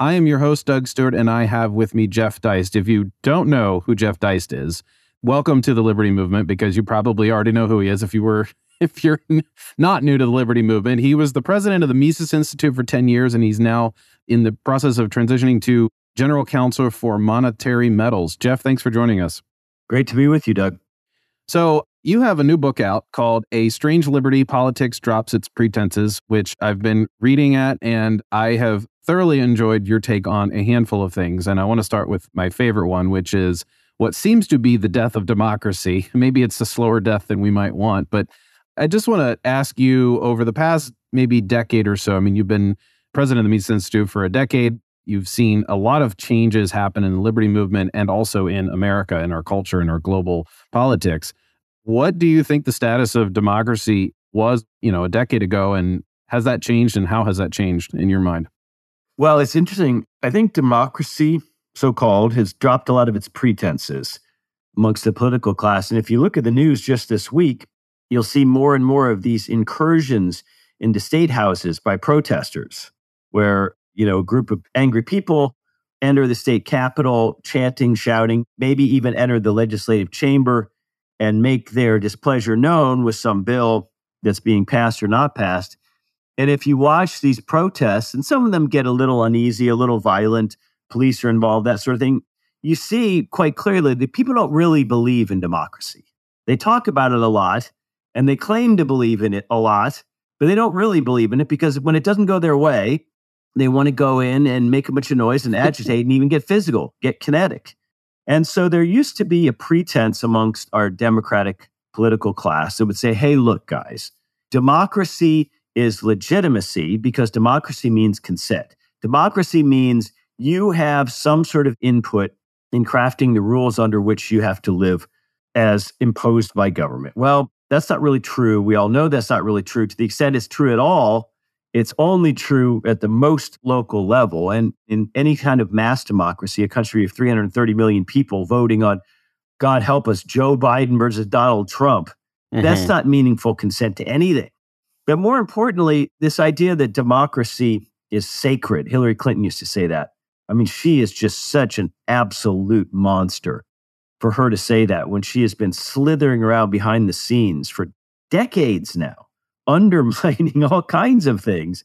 I am your host, Doug Stuart, and I have with me Jeff Deist. If you don't know who Jeff Deist is, welcome to the Liberty Movement because you probably already know who he is if you were if you're not new to the Liberty Movement. He was the president of the Mises Institute for 10 years and he's now in the process of transitioning to general counsel for monetary metals. Jeff, thanks for joining us. Great to be with you, Doug. So, you have a new book out called A Strange Liberty Politics Drops Its Pretenses, which I've been reading at, and I have thoroughly enjoyed your take on a handful of things. And I want to start with my favorite one, which is what seems to be the death of democracy. Maybe it's a slower death than we might want, but I just want to ask you over the past maybe decade or so. I mean, you've been president of the Mises Institute for a decade. You've seen a lot of changes happen in the liberty movement and also in America, in our culture, in our global politics. What do you think the status of democracy was, you know, a decade ago, and has that changed, and how has that changed in your mind? Well, it's interesting. I think democracy, so called, has dropped a lot of its pretenses amongst the political class. And if you look at the news just this week, you'll see more and more of these incursions into state houses by protesters, where, you know, a group of angry people enter the state capitol, chanting, shouting, maybe even enter the legislative chamber and make their displeasure known with some bill that's being passed or not passed. And if you watch these protests, and some of them get a little uneasy, a little violent, police are involved, that sort of thing, you see quite clearly that people don't really believe in democracy. They talk about it a lot and they claim to believe in it a lot, but they don't really believe in it because when it doesn't go their way, they want to go in and make a bunch of noise and agitate and even get physical, get kinetic. And so there used to be a pretense amongst our democratic political class that would say, hey, look, guys, democracy is legitimacy because democracy means consent. Democracy means you have some sort of input in crafting the rules under which you have to live as imposed by government. Well, that's not really true. We all know that's not really true. To the extent it's true at all, it's only true at the most local level. And in any kind of mass democracy, a country of 330 million people voting on, God help us, Joe Biden versus Donald Trump, mm-hmm. that's not meaningful consent to anything. But more importantly, this idea that democracy is sacred. Hillary Clinton used to say that. I mean, she is just such an absolute monster for her to say that when she has been slithering around behind the scenes for decades now undermining all kinds of things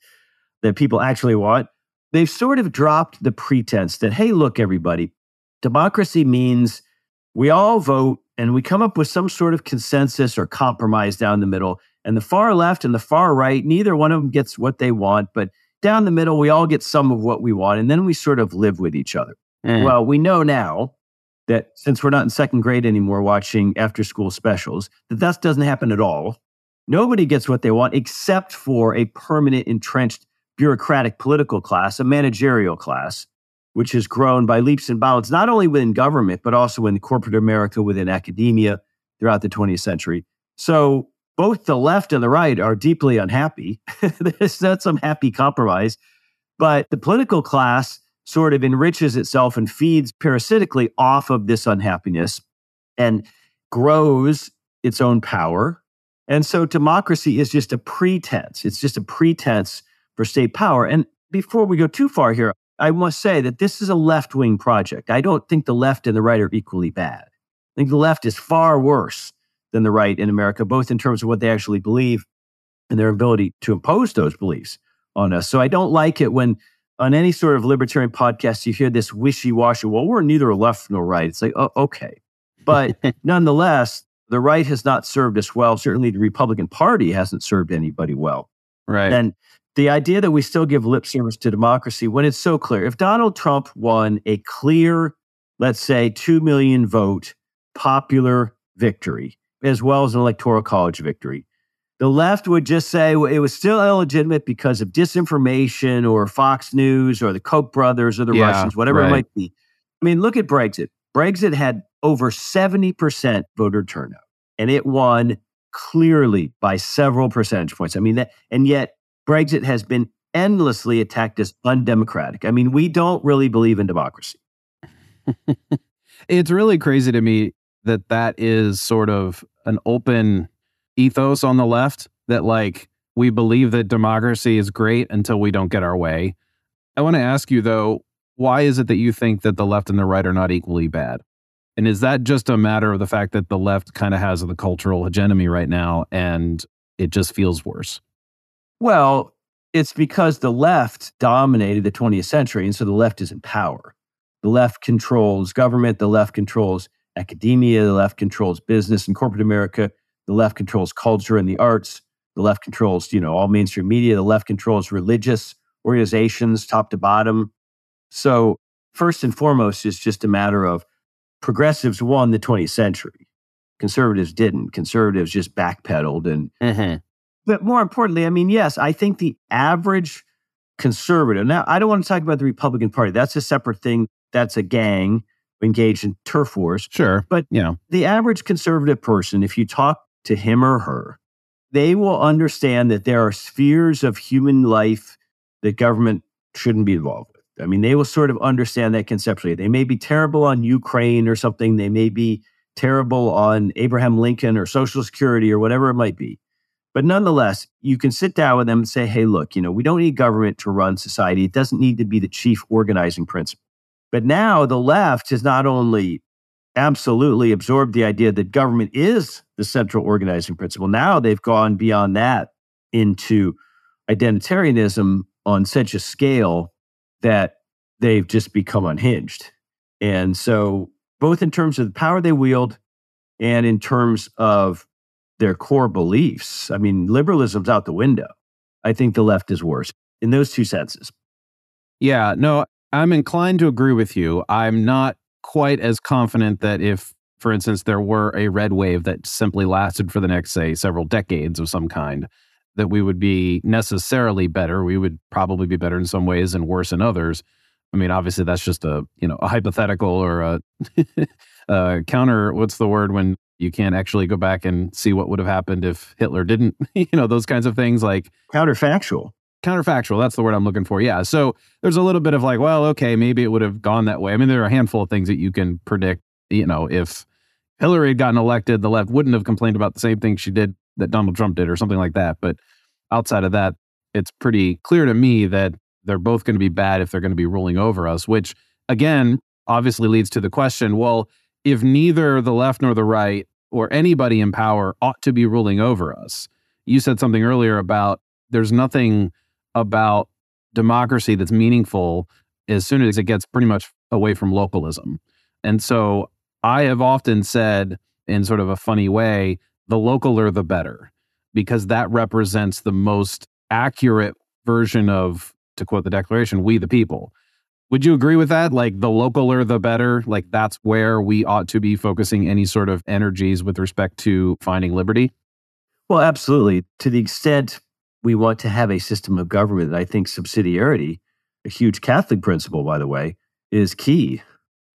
that people actually want. They've sort of dropped the pretense that, hey, look, everybody, democracy means we all vote and we come up with some sort of consensus or compromise down the middle. And the far left and the far right, neither one of them gets what they want, but down the middle, we all get some of what we want. And then we sort of live with each other. Mm. Well, we know now that since we're not in second grade anymore watching after school specials, that that doesn't happen at all. Nobody gets what they want except for a permanent, entrenched bureaucratic political class, a managerial class, which has grown by leaps and bounds, not only within government, but also in corporate America, within academia throughout the 20th century. So both the left and the right are deeply unhappy. There's not some happy compromise, but the political class sort of enriches itself and feeds parasitically off of this unhappiness and grows its own power and so democracy is just a pretense. It's just a pretense for state power. And before we go too far here, I must say that this is a left wing project. I don't think the left and the right are equally bad. I think the left is far worse than the right in America, both in terms of what they actually believe and their ability to impose those beliefs on us. So I don't like it when on any sort of libertarian podcast you hear this wishy washy, well, we're neither left nor right. It's like, oh, okay. But nonetheless, the right has not served us well. Certainly, the Republican Party hasn't served anybody well. Right. And the idea that we still give lip service to democracy when it's so clear. If Donald Trump won a clear, let's say, 2 million vote popular victory, as well as an electoral college victory, the left would just say it was still illegitimate because of disinformation or Fox News or the Koch brothers or the yeah, Russians, whatever right. it might be. I mean, look at Brexit. Brexit had over 70% voter turnout. And it won clearly by several percentage points. I mean, that, and yet Brexit has been endlessly attacked as undemocratic. I mean, we don't really believe in democracy. it's really crazy to me that that is sort of an open ethos on the left that like we believe that democracy is great until we don't get our way. I want to ask you though, why is it that you think that the left and the right are not equally bad? And is that just a matter of the fact that the left kind of has the cultural hegemony right now and it just feels worse? Well, it's because the left dominated the 20th century. And so the left is in power. The left controls government, the left controls academia, the left controls business and corporate America, the left controls culture and the arts, the left controls, you know, all mainstream media, the left controls religious organizations top to bottom. So, first and foremost, it's just a matter of progressives won the 20th century. Conservatives didn't. Conservatives just backpedaled. And, mm-hmm. but more importantly, I mean, yes, I think the average conservative, now I don't want to talk about the Republican Party. That's a separate thing. That's a gang engaged in turf wars. Sure. But, you know, the average conservative person, if you talk to him or her, they will understand that there are spheres of human life that government shouldn't be involved with. I mean, they will sort of understand that conceptually. They may be terrible on Ukraine or something. They may be terrible on Abraham Lincoln or Social Security or whatever it might be. But nonetheless, you can sit down with them and say, hey, look, you know, we don't need government to run society. It doesn't need to be the chief organizing principle. But now the left has not only absolutely absorbed the idea that government is the central organizing principle, now they've gone beyond that into identitarianism on such a scale that they've just become unhinged. And so, both in terms of the power they wield and in terms of their core beliefs, I mean, liberalism's out the window. I think the left is worse in those two senses. Yeah, no, I'm inclined to agree with you. I'm not quite as confident that if, for instance, there were a red wave that simply lasted for the next, say, several decades of some kind, that we would be necessarily better. We would probably be better in some ways and worse in others. I mean, obviously, that's just a you know a hypothetical or a, a counter. What's the word when you can't actually go back and see what would have happened if Hitler didn't? You know, those kinds of things like counterfactual. Counterfactual. That's the word I'm looking for. Yeah. So there's a little bit of like, well, okay, maybe it would have gone that way. I mean, there are a handful of things that you can predict. You know, if Hillary had gotten elected, the left wouldn't have complained about the same thing she did that Donald Trump did or something like that. But outside of that, it's pretty clear to me that they're both going to be bad if they're going to be ruling over us, which again, obviously leads to the question well, if neither the left nor the right or anybody in power ought to be ruling over us, you said something earlier about there's nothing about democracy that's meaningful as soon as it gets pretty much away from localism. And so I have often said, in sort of a funny way, the localer the better, because that represents the most accurate version of, to quote the Declaration, we the people. Would you agree with that? Like the localer the better, like that's where we ought to be focusing any sort of energies with respect to finding liberty? Well, absolutely. To the extent we want to have a system of government, I think subsidiarity, a huge Catholic principle, by the way, is key.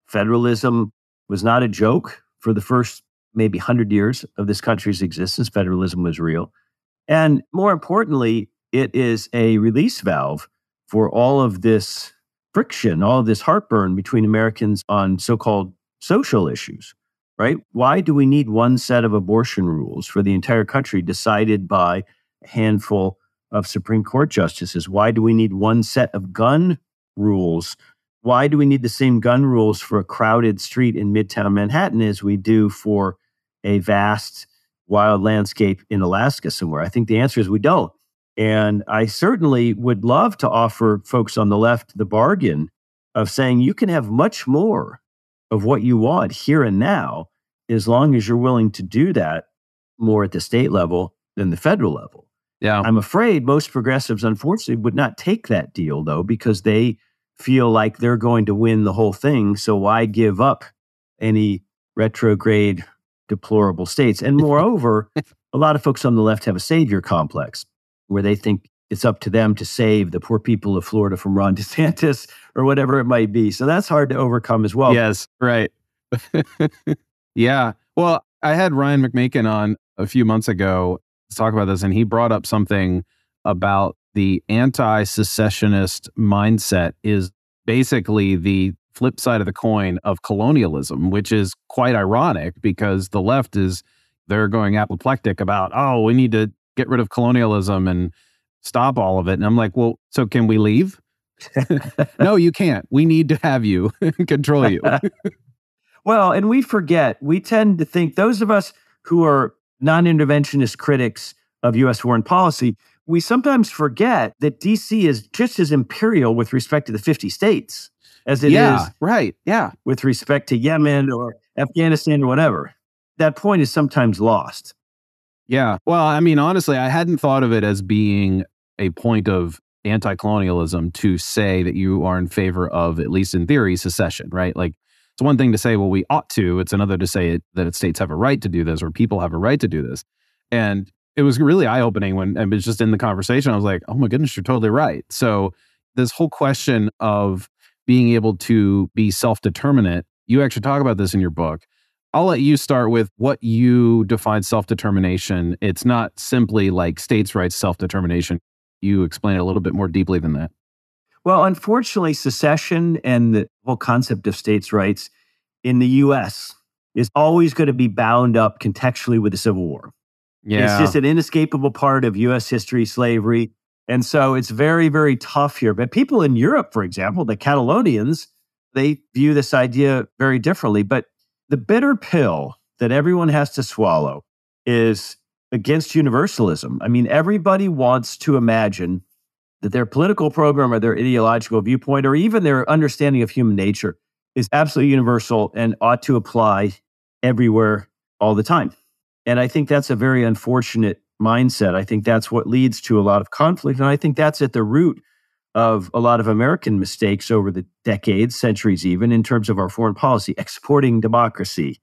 Federalism was not a joke for the first maybe 100 years of this country's existence, federalism was real. And more importantly, it is a release valve for all of this friction, all of this heartburn between Americans on so called social issues, right? Why do we need one set of abortion rules for the entire country decided by a handful of Supreme Court justices? Why do we need one set of gun rules why do we need the same gun rules for a crowded street in Midtown Manhattan as we do for a vast wild landscape in Alaska somewhere? I think the answer is we don't. And I certainly would love to offer folks on the left the bargain of saying you can have much more of what you want here and now as long as you're willing to do that more at the state level than the federal level. Yeah. I'm afraid most progressives, unfortunately, would not take that deal, though, because they feel like they're going to win the whole thing. So why give up any retrograde, deplorable states? And moreover, a lot of folks on the left have a savior complex where they think it's up to them to save the poor people of Florida from Ron DeSantis or whatever it might be. So that's hard to overcome as well. Yes, right. yeah. Well, I had Ryan McMaken on a few months ago talk about this, and he brought up something about the anti secessionist mindset is basically the flip side of the coin of colonialism, which is quite ironic because the left is they're going apoplectic about, oh, we need to get rid of colonialism and stop all of it. And I'm like, well, so can we leave? no, you can't. We need to have you control you. well, and we forget, we tend to think those of us who are non interventionist critics of US foreign policy, we sometimes forget that DC is just as imperial with respect to the 50 states as it yeah, is right. Yeah. with respect to Yemen or Afghanistan or whatever. That point is sometimes lost. Yeah. Well, I mean, honestly, I hadn't thought of it as being a point of anti colonialism to say that you are in favor of, at least in theory, secession, right? Like, it's one thing to say, well, we ought to. It's another to say it, that states have a right to do this or people have a right to do this. And it was really eye opening when it was just in the conversation. I was like, oh my goodness, you're totally right. So, this whole question of being able to be self determinate, you actually talk about this in your book. I'll let you start with what you define self determination. It's not simply like states' rights self determination. You explain it a little bit more deeply than that. Well, unfortunately, secession and the whole concept of states' rights in the US is always going to be bound up contextually with the Civil War. Yeah. It's just an inescapable part of US history, slavery. And so it's very, very tough here. But people in Europe, for example, the Catalonians, they view this idea very differently. But the bitter pill that everyone has to swallow is against universalism. I mean, everybody wants to imagine that their political program or their ideological viewpoint or even their understanding of human nature is absolutely universal and ought to apply everywhere all the time. And I think that's a very unfortunate mindset. I think that's what leads to a lot of conflict. And I think that's at the root of a lot of American mistakes over the decades, centuries even, in terms of our foreign policy, exporting democracy,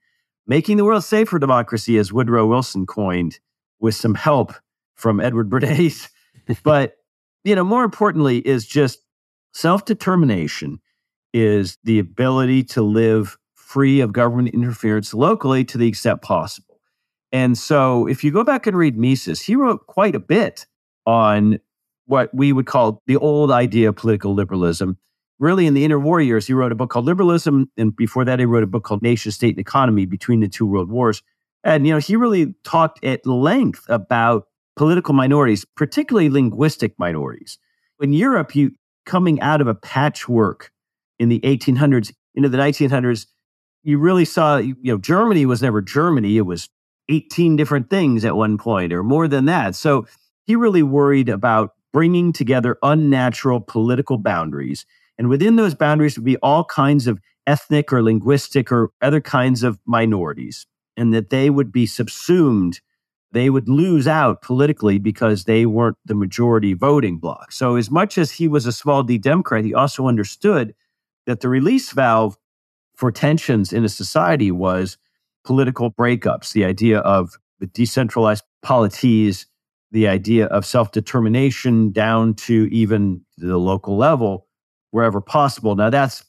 making the world safe for democracy, as Woodrow Wilson coined, with some help from Edward Bernays. but, you know, more importantly, is just self determination is the ability to live free of government interference locally to the extent possible. And so if you go back and read Mises, he wrote quite a bit on what we would call the old idea of political liberalism. Really, in the interwar years, he wrote a book called Liberalism. And before that, he wrote a book called Nation, State, and Economy between the two world wars. And, you know, he really talked at length about political minorities, particularly linguistic minorities. In Europe, you coming out of a patchwork in the 1800s into the 1900s, you really saw, you know, Germany was never Germany. It was 18 different things at one point or more than that. So he really worried about bringing together unnatural political boundaries. And within those boundaries would be all kinds of ethnic or linguistic or other kinds of minorities, and that they would be subsumed. They would lose out politically because they weren't the majority voting bloc. So, as much as he was a small d Democrat, he also understood that the release valve for tensions in a society was political breakups, the idea of the decentralized polities, the idea of self determination down to even the local level, wherever possible. Now, that's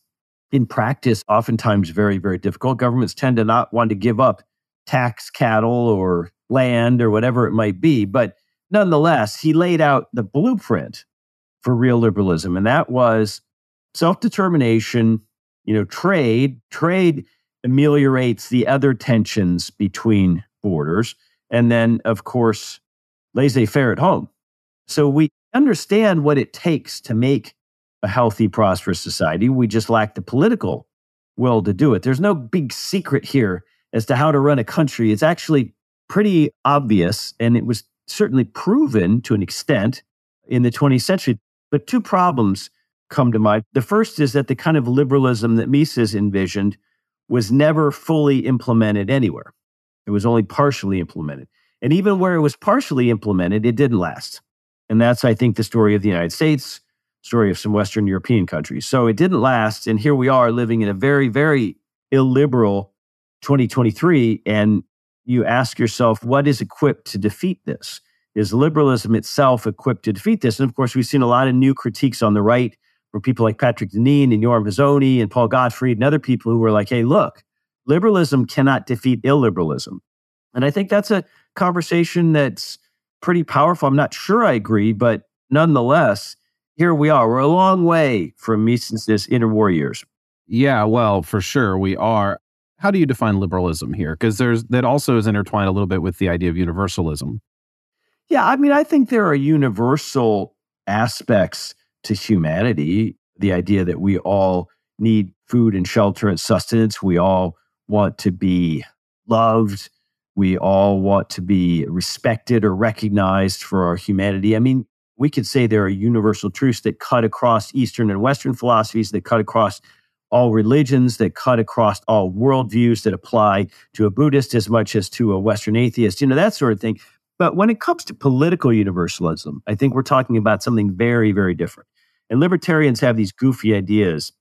in practice oftentimes very, very difficult. Governments tend to not want to give up tax cattle or land or whatever it might be. But nonetheless, he laid out the blueprint for real liberalism, and that was self determination, you know, trade. Trade ameliorates the other tensions between borders. And then, of course, laissez faire at home. So we understand what it takes to make a healthy, prosperous society. We just lack the political will to do it. There's no big secret here as to how to run a country. It's actually pretty obvious, and it was certainly proven to an extent in the 20th century. But two problems come to mind. The first is that the kind of liberalism that Mises envisioned was never fully implemented anywhere. It was only partially implemented. And even where it was partially implemented, it didn't last. And that's, I think, the story of the United States, story of some Western European countries. So it didn't last. And here we are living in a very, very illiberal 2023. And you ask yourself, what is equipped to defeat this? Is liberalism itself equipped to defeat this? And of course, we've seen a lot of new critiques on the right from people like Patrick Deneen and Yoram Hazony and Paul Gottfried and other people who were like, hey, look, liberalism cannot defeat illiberalism. And I think that's a conversation that's pretty powerful. I'm not sure I agree, but nonetheless, here we are. We're a long way from Mises's interwar years. Yeah, well, for sure we are. How do you define liberalism here? Because there's that also is intertwined a little bit with the idea of universalism. Yeah, I mean, I think there are universal aspects to humanity. The idea that we all need food and shelter and sustenance. We all want to be loved. We all want to be respected or recognized for our humanity. I mean, we could say there are universal truths that cut across Eastern and Western philosophies, that cut across all religions, that cut across all worldviews, that apply to a Buddhist as much as to a Western atheist, you know, that sort of thing. But when it comes to political universalism, I think we're talking about something very, very different. And libertarians have these goofy ideas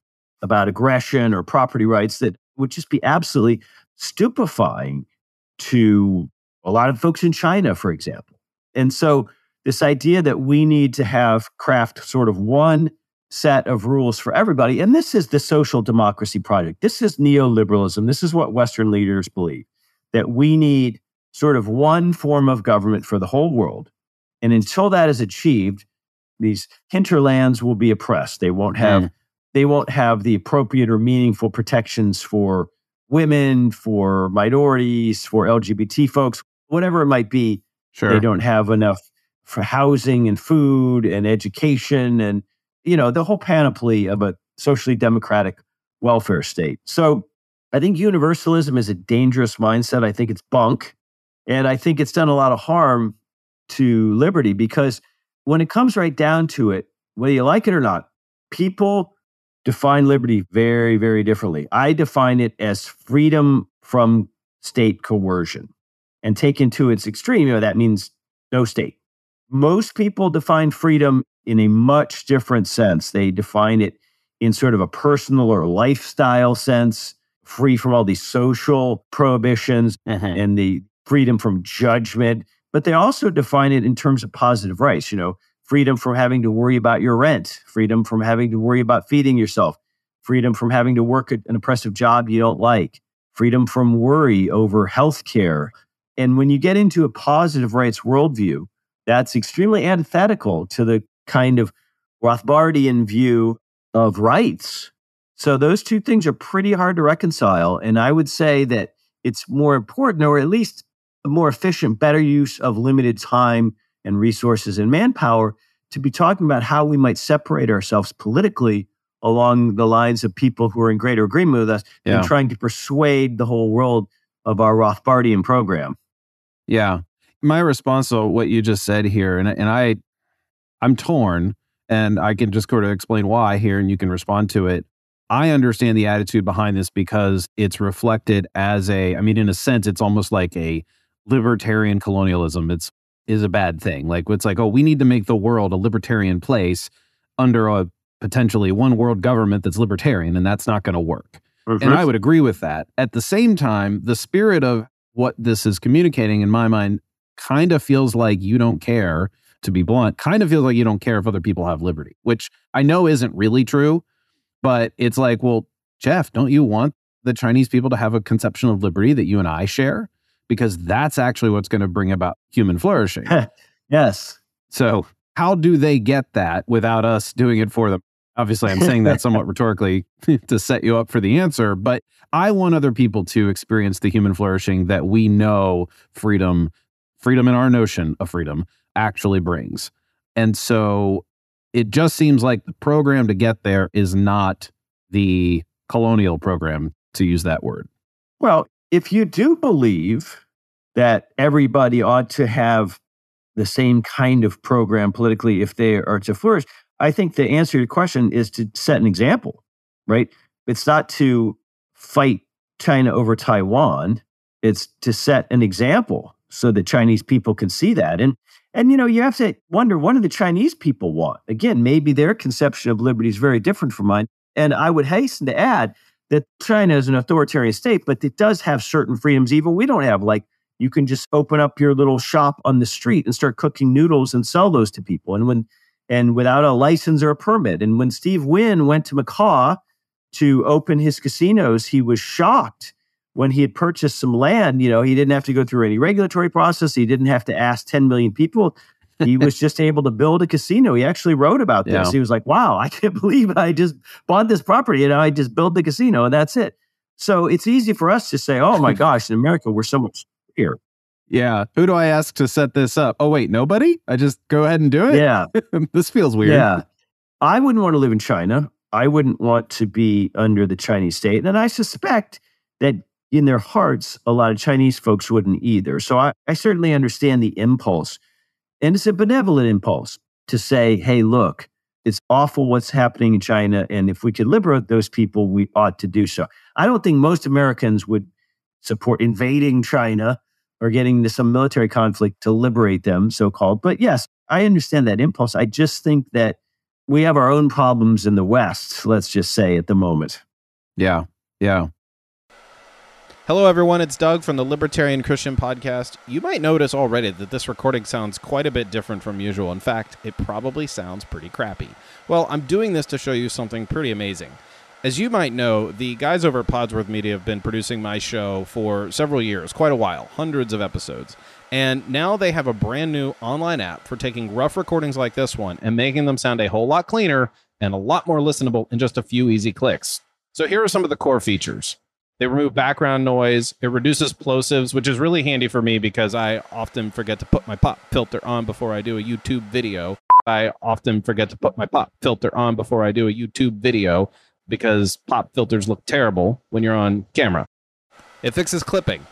about aggression or property rights that would just be absolutely stupefying to a lot of folks in China, for example. And so, this idea that we need to have craft sort of one set of rules for everybody, and this is the social democracy project. This is neoliberalism. This is what Western leaders believe that we need sort of one form of government for the whole world. And until that is achieved, these hinterlands will be oppressed. They won't have mm. they won't have the appropriate or meaningful protections for women, for minorities, for LGBT folks, whatever it might be. Sure. They don't have enough for housing and food and education and you know the whole panoply of a socially democratic welfare state. So I think universalism is a dangerous mindset. I think it's bunk. And I think it's done a lot of harm to liberty because when it comes right down to it, whether you like it or not, people define liberty very, very differently. I define it as freedom from state coercion. And taken to its extreme, you know, that means no state. Most people define freedom in a much different sense. They define it in sort of a personal or lifestyle sense, free from all these social prohibitions uh-huh. and the freedom from judgment, but they also define it in terms of positive rights, you know, freedom from having to worry about your rent, freedom from having to worry about feeding yourself, freedom from having to work an oppressive job you don't like, freedom from worry over health care. And when you get into a positive rights worldview, that's extremely antithetical to the kind of Rothbardian view of rights. So those two things are pretty hard to reconcile. And I would say that it's more important, or at least a more efficient, better use of limited time and resources and manpower to be talking about how we might separate ourselves politically along the lines of people who are in greater agreement with us yeah. and trying to persuade the whole world of our Rothbardian program. Yeah. My response to what you just said here, and, and I I'm torn, and I can just sort of explain why here and you can respond to it. I understand the attitude behind this because it's reflected as a, I mean, in a sense, it's almost like a libertarian colonialism it's is a bad thing. Like it's like, oh, we need to make the world a libertarian place under a potentially one world government that's libertarian, and that's not going to work. Mm-hmm. And I would agree with that. At the same time, the spirit of what this is communicating in my mind kind of feels like you don't care, to be blunt, kind of feels like you don't care if other people have liberty, which I know isn't really true, but it's like, well, Jeff, don't you want the Chinese people to have a conception of liberty that you and I share? because that's actually what's going to bring about human flourishing. yes. So, how do they get that without us doing it for them? Obviously, I'm saying that somewhat rhetorically to set you up for the answer, but I want other people to experience the human flourishing that we know freedom, freedom in our notion of freedom actually brings. And so it just seems like the program to get there is not the colonial program, to use that word. Well, if you do believe that everybody ought to have the same kind of program politically if they are to flourish, I think the answer to your question is to set an example, right? It's not to fight China over Taiwan. It's to set an example so that Chinese people can see that. And and you know, you have to wonder what do the Chinese people want? Again, maybe their conception of liberty is very different from mine. And I would hasten to add that China is an authoritarian state, but it does have certain freedoms even we don't have. Like you can just open up your little shop on the street and start cooking noodles and sell those to people. And when and without a license or a permit. And when Steve Wynn went to Macau to open his casinos, he was shocked when he had purchased some land, you know, he didn't have to go through any regulatory process. He didn't have to ask 10 million people. He was just able to build a casino. He actually wrote about this. Yeah. He was like, wow, I can't believe I just bought this property. Know, I just built the casino and that's it. So it's easy for us to say, oh my gosh, in America, we're so much here. Yeah. Who do I ask to set this up? Oh, wait, nobody? I just go ahead and do it? Yeah. this feels weird. Yeah. I wouldn't want to live in China. I wouldn't want to be under the Chinese state. And I suspect that in their hearts, a lot of Chinese folks wouldn't either. So I, I certainly understand the impulse. And it's a benevolent impulse to say, hey, look, it's awful what's happening in China. And if we could liberate those people, we ought to do so. I don't think most Americans would support invading China or getting into some military conflict to liberate them, so called. But yes, I understand that impulse. I just think that we have our own problems in the West, let's just say at the moment. Yeah. Yeah. Hello, everyone. It's Doug from the Libertarian Christian Podcast. You might notice already that this recording sounds quite a bit different from usual. In fact, it probably sounds pretty crappy. Well, I'm doing this to show you something pretty amazing. As you might know, the guys over at Podsworth Media have been producing my show for several years, quite a while, hundreds of episodes. And now they have a brand new online app for taking rough recordings like this one and making them sound a whole lot cleaner and a lot more listenable in just a few easy clicks. So here are some of the core features. They remove background noise. It reduces plosives, which is really handy for me because I often forget to put my pop filter on before I do a YouTube video. I often forget to put my pop filter on before I do a YouTube video because pop filters look terrible when you're on camera. It fixes clipping.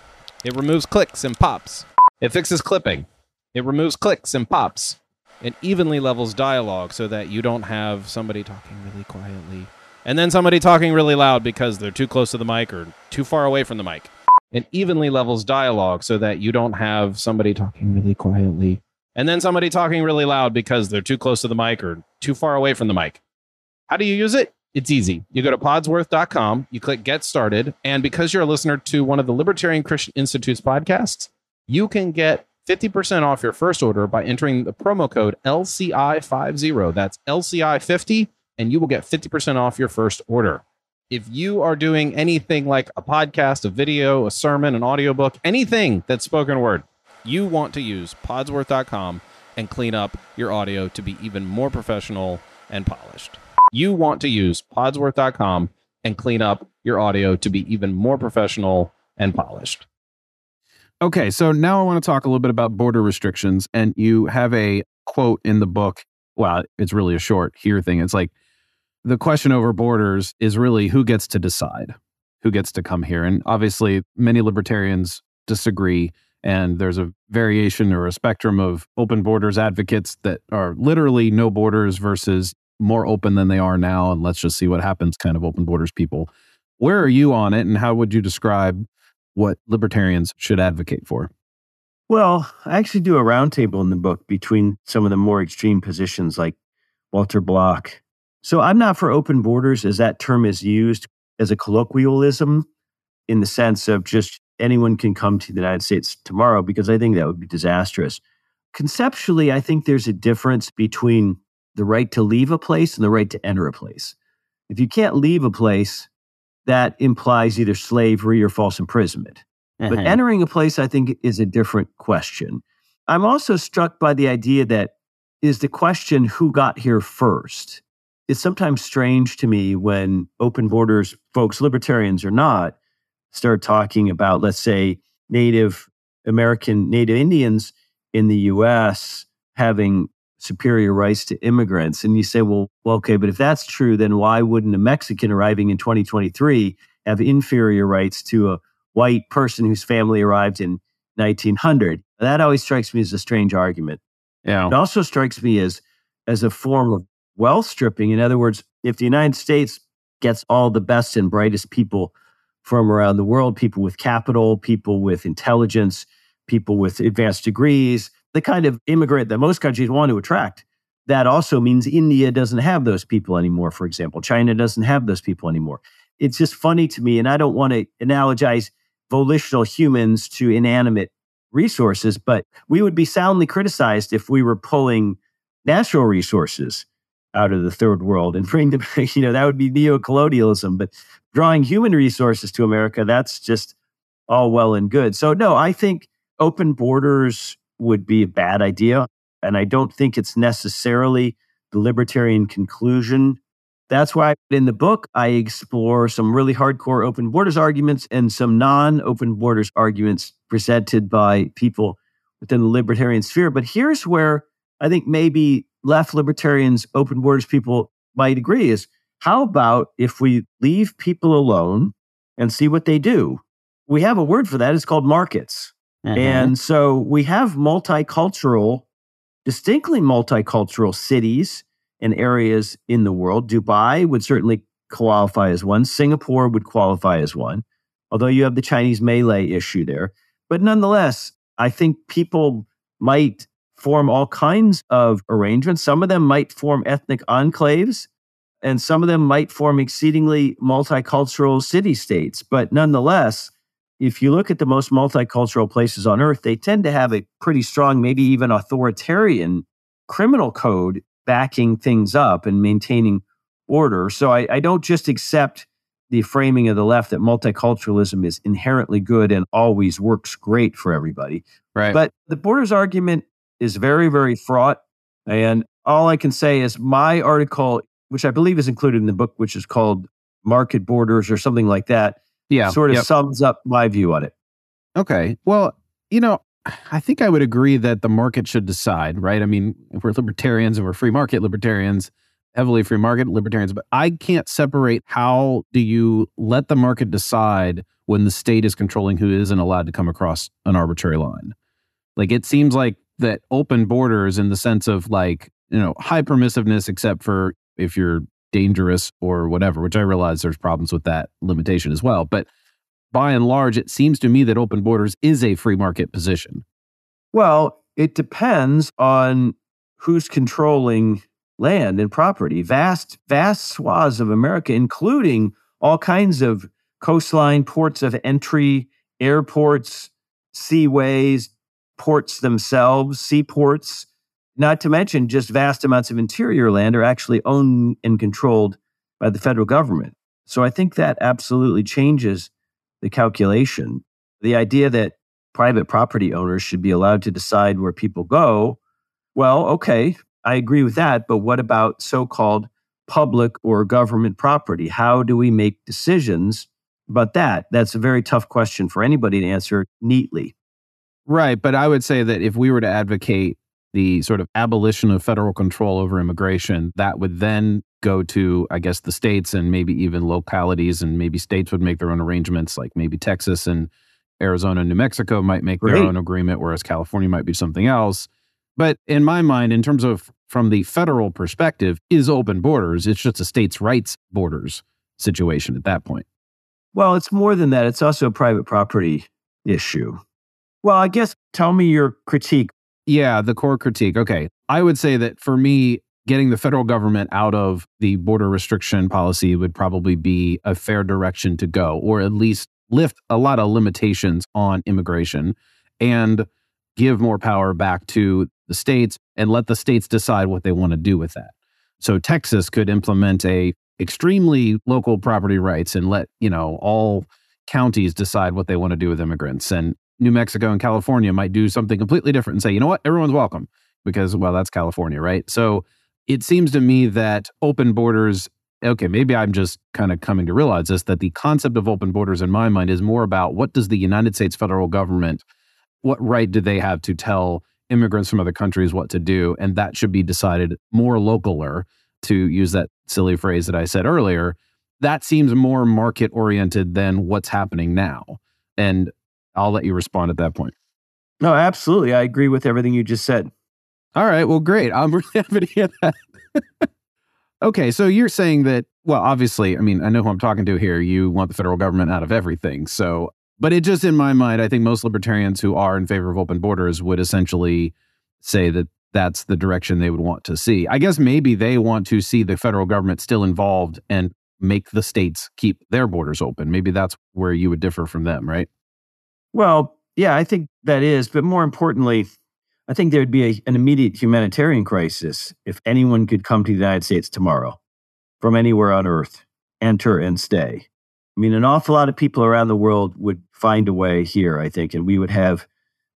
It removes clicks and pops. It fixes clipping. It removes clicks and pops. It evenly levels dialogue so that you don't have somebody talking really quietly and then somebody talking really loud because they're too close to the mic or too far away from the mic. It evenly levels dialogue so that you don't have somebody talking really quietly and then somebody talking really loud because they're too close to the mic or too far away from the mic. How do you use it? It's easy. You go to podsworth.com, you click get started, and because you're a listener to one of the Libertarian Christian Institute's podcasts, you can get 50% off your first order by entering the promo code LCI50. That's LCI50 and you will get 50% off your first order. If you are doing anything like a podcast, a video, a sermon, an audiobook, anything that's spoken word, you want to use podsworth.com and clean up your audio to be even more professional and polished. You want to use podsworth.com and clean up your audio to be even more professional and polished. Okay, so now I want to talk a little bit about border restrictions. And you have a quote in the book. Well, it's really a short here thing. It's like, the question over borders is really who gets to decide who gets to come here. And obviously, many libertarians disagree. And there's a variation or a spectrum of open borders advocates that are literally no borders versus more open than they are now. And let's just see what happens kind of open borders people. Where are you on it? And how would you describe what libertarians should advocate for? Well, I actually do a roundtable in the book between some of the more extreme positions like Walter Block so I'm not for open borders as that term is used as a colloquialism in the sense of just anyone can come to the United States tomorrow, because I think that would be disastrous. Conceptually, I think there's a difference between the right to leave a place and the right to enter a place. If you can't leave a place, that implies either slavery or false imprisonment. But Mhm. entering a place, I think, is a different question. I'm also struck by the idea that is the question who got here first? It's sometimes strange to me when open borders folks, libertarians or not, start talking about, let's say, Native American, Native Indians in the US having superior rights to immigrants. And you say, well, well, okay, but if that's true, then why wouldn't a Mexican arriving in 2023 have inferior rights to a white person whose family arrived in 1900? That always strikes me as a strange argument. Yeah. It also strikes me as as a form of wealth stripping. In other words, if the United States gets all the best and brightest people from around the world, people with capital, people with intelligence, people with advanced degrees, the kind of immigrant that most countries want to attract. That also means India doesn't have those people anymore, for example. China doesn't have those people anymore. It's just funny to me, and I don't want to analogize volitional humans to inanimate resources, but we would be soundly criticized if we were pulling natural resources out of the third world and bring them, you know, that would be neo-colonialism. But drawing human resources to America, that's just all well and good. So, no, I think open borders would be a bad idea. And I don't think it's necessarily the libertarian conclusion. That's why in the book, I explore some really hardcore open borders arguments and some non open borders arguments presented by people within the libertarian sphere. But here's where I think maybe left libertarians, open borders people might agree is how about if we leave people alone and see what they do? We have a word for that. It's called markets. Mm-hmm. And so we have multicultural, distinctly multicultural cities and areas in the world. Dubai would certainly qualify as one. Singapore would qualify as one, although you have the Chinese Malay issue there. But nonetheless, I think people might form all kinds of arrangements. Some of them might form ethnic enclaves, and some of them might form exceedingly multicultural city states. But nonetheless, if you look at the most multicultural places on earth, they tend to have a pretty strong, maybe even authoritarian criminal code backing things up and maintaining order. So I, I don't just accept the framing of the left that multiculturalism is inherently good and always works great for everybody. Right. But the borders argument is very, very fraught. And all I can say is my article, which I believe is included in the book, which is called Market Borders or something like that, yeah, sort of yep. sums up my view on it. Okay. Well, you know, I think I would agree that the market should decide, right? I mean, if we're libertarians and we're free market libertarians, heavily free market libertarians, but I can't separate how do you let the market decide when the state is controlling who isn't allowed to come across an arbitrary line. Like it seems like that open borders in the sense of like, you know, high permissiveness except for if you're dangerous or whatever, which I realize there's problems with that limitation as well, but by and large, it seems to me that open borders is a free market position. Well, it depends on who's controlling land and property. Vast, vast swaths of America, including all kinds of coastline ports of entry, airports, seaways, ports themselves, seaports, not to mention just vast amounts of interior land are actually owned and controlled by the federal government. So I think that absolutely changes the calculation. The idea that private property owners should be allowed to decide where people go, well, okay, I agree with that. But what about so called public or government property? How do we make decisions about that? That's a very tough question for anybody to answer neatly. Right. But I would say that if we were to advocate the sort of abolition of federal control over immigration, that would then go to, I guess, the states and maybe even localities, and maybe states would make their own arrangements, like maybe Texas and Arizona and New Mexico might make their own agreement, whereas California might be something else. But in my mind, in terms of from the federal perspective, is open borders. It's just a states' rights borders situation at that point. Well, it's more than that. It's also a private property issue. Well, I guess tell me your critique. Yeah, the core critique. Okay. I would say that for me, getting the federal government out of the border restriction policy would probably be a fair direction to go, or at least lift a lot of limitations on immigration and give more power back to the states and let the states decide what they want to do with that. So Texas could implement a extremely local property rights and let, you know, all counties decide what they want to do with immigrants and New Mexico and California might do something completely different and say, you know what, everyone's welcome. Because well that's California, right? So it seems to me that open borders okay maybe i'm just kind of coming to realize this that the concept of open borders in my mind is more about what does the united states federal government what right do they have to tell immigrants from other countries what to do? And that should be decided more localer to use that silly phrase that i said earlier. That seems more market oriented than what's happening now. And i'll let you respond at that point no absolutely i agree with everything you just said all right. Well, great. I'm really happy to hear that. okay. So you're saying that, well, obviously, I mean, I know who I'm talking to here. You want the federal government out of everything. So, but it just in my mind, I think most libertarians who are in favor of open borders would essentially say that that's the direction they would want to see. I guess maybe they want to see the federal government still involved and make the states keep their borders open. Maybe that's where you would differ from them, right? Well, yeah, I think that is. But more importantly, I think there would be a, an immediate humanitarian crisis if anyone could come to the United States tomorrow from anywhere on earth, enter and stay. I mean, an awful lot of people around the world would find a way here, I think, and we would have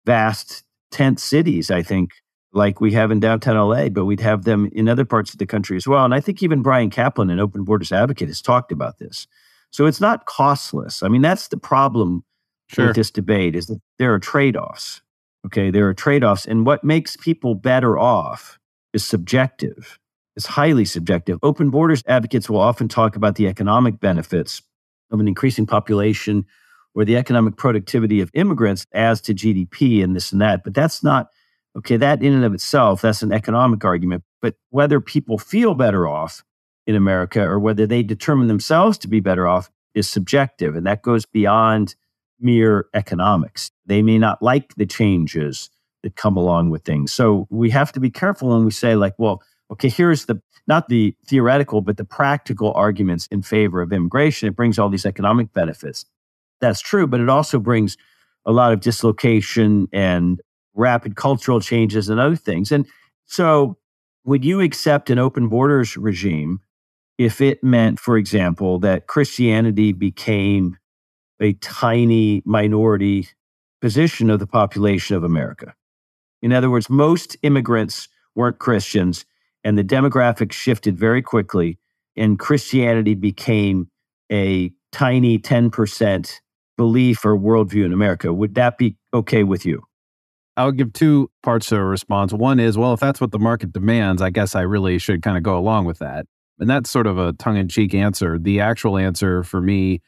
vast tent cities, I think, like we have in downtown LA, but we'd have them in other parts of the country as well. And I think even Bryan Caplan, an open borders advocate, has talked about this. So it's not costless. I mean, that's the problem sure. with this debate is that there are trade-offs. Okay, there are trade-offs, and what makes people better off is subjective. It's highly subjective. Open borders advocates will often talk about the economic benefits of an increasing population or the economic productivity of immigrants as to GDP and this and that. But that's not okay. That in and of itself, that's an economic argument. But whether people feel better off in America or whether they determine themselves to be better off is subjective. And that goes beyond mere economics. They may not like the changes that come along with things. So we have to be careful when we say, like, well, okay, here's the not the theoretical, but the practical arguments in favor of immigration. It brings all these economic benefits. That's true, but it also brings a lot of dislocation and rapid cultural changes and other things. And so, would you accept an open borders regime if it meant, for example, that Christianity became a tiny minority position of the population of America? In other words, most immigrants weren't Christians, and the demographics shifted very quickly, and Christianity became a tiny 10% belief or worldview in America. Would that be okay with you? I would give two parts to a response. One is, well, if that's what the market demands, I guess I really should kind of go along with that. And that's sort of a tongue in cheek answer. The actual answer for me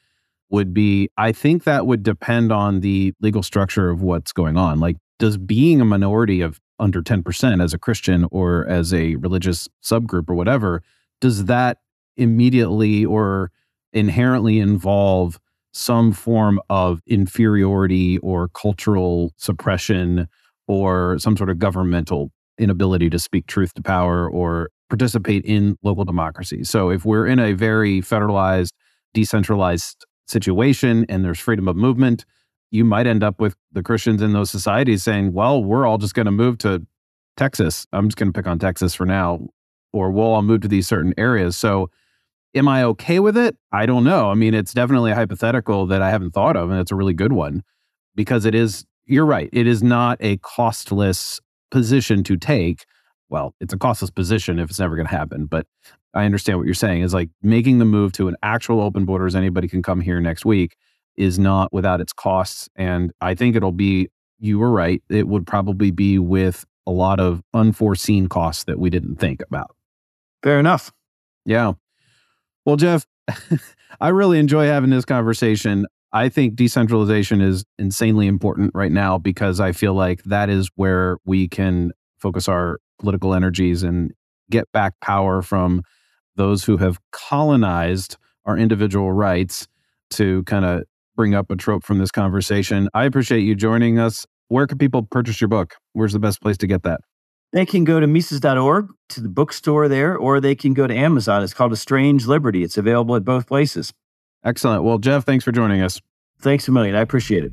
would be I think that would depend on the legal structure of what's going on. Like, does being a minority of under 10% as a Christian or as a religious subgroup or whatever, does that immediately or inherently involve some form of inferiority or cultural suppression or some sort of governmental inability to speak truth to power or participate in local democracy. So if we're in a very federalized, decentralized situation and there's freedom of movement, you might end up with the Christians in those societies saying, well, we're all just going to move to Texas. I'm just going to pick on Texas for now, or we'll all move to these certain areas. So, am I okay with it? I don't know. I mean, it's definitely a hypothetical that I haven't thought of, and it's a really good one because it is, you're right, it is not a costless position to take. Well, it's a costless position if it's never going to happen, but I understand what you're saying is like making the move to an actual open borders, anybody can come here next week is not without its costs. And I think it'll be, you were right, it would probably be with a lot of unforeseen costs that we didn't think about. Fair enough. Yeah. Well, Jeff, I really enjoy having this conversation. I think decentralization is insanely important right now because I feel like that is where we can focus our political energies and get back power from those who have colonized our individual rights to kind of bring up a trope from this conversation. I appreciate you joining us. Where can people purchase your book? Where's the best place to get that? They can go to Mises.org to the bookstore there, or they can go to Amazon. It's called A Strange Liberty. It's available at both places. Excellent. Well, Jeff, thanks for joining us. Thanks a million. I appreciate it.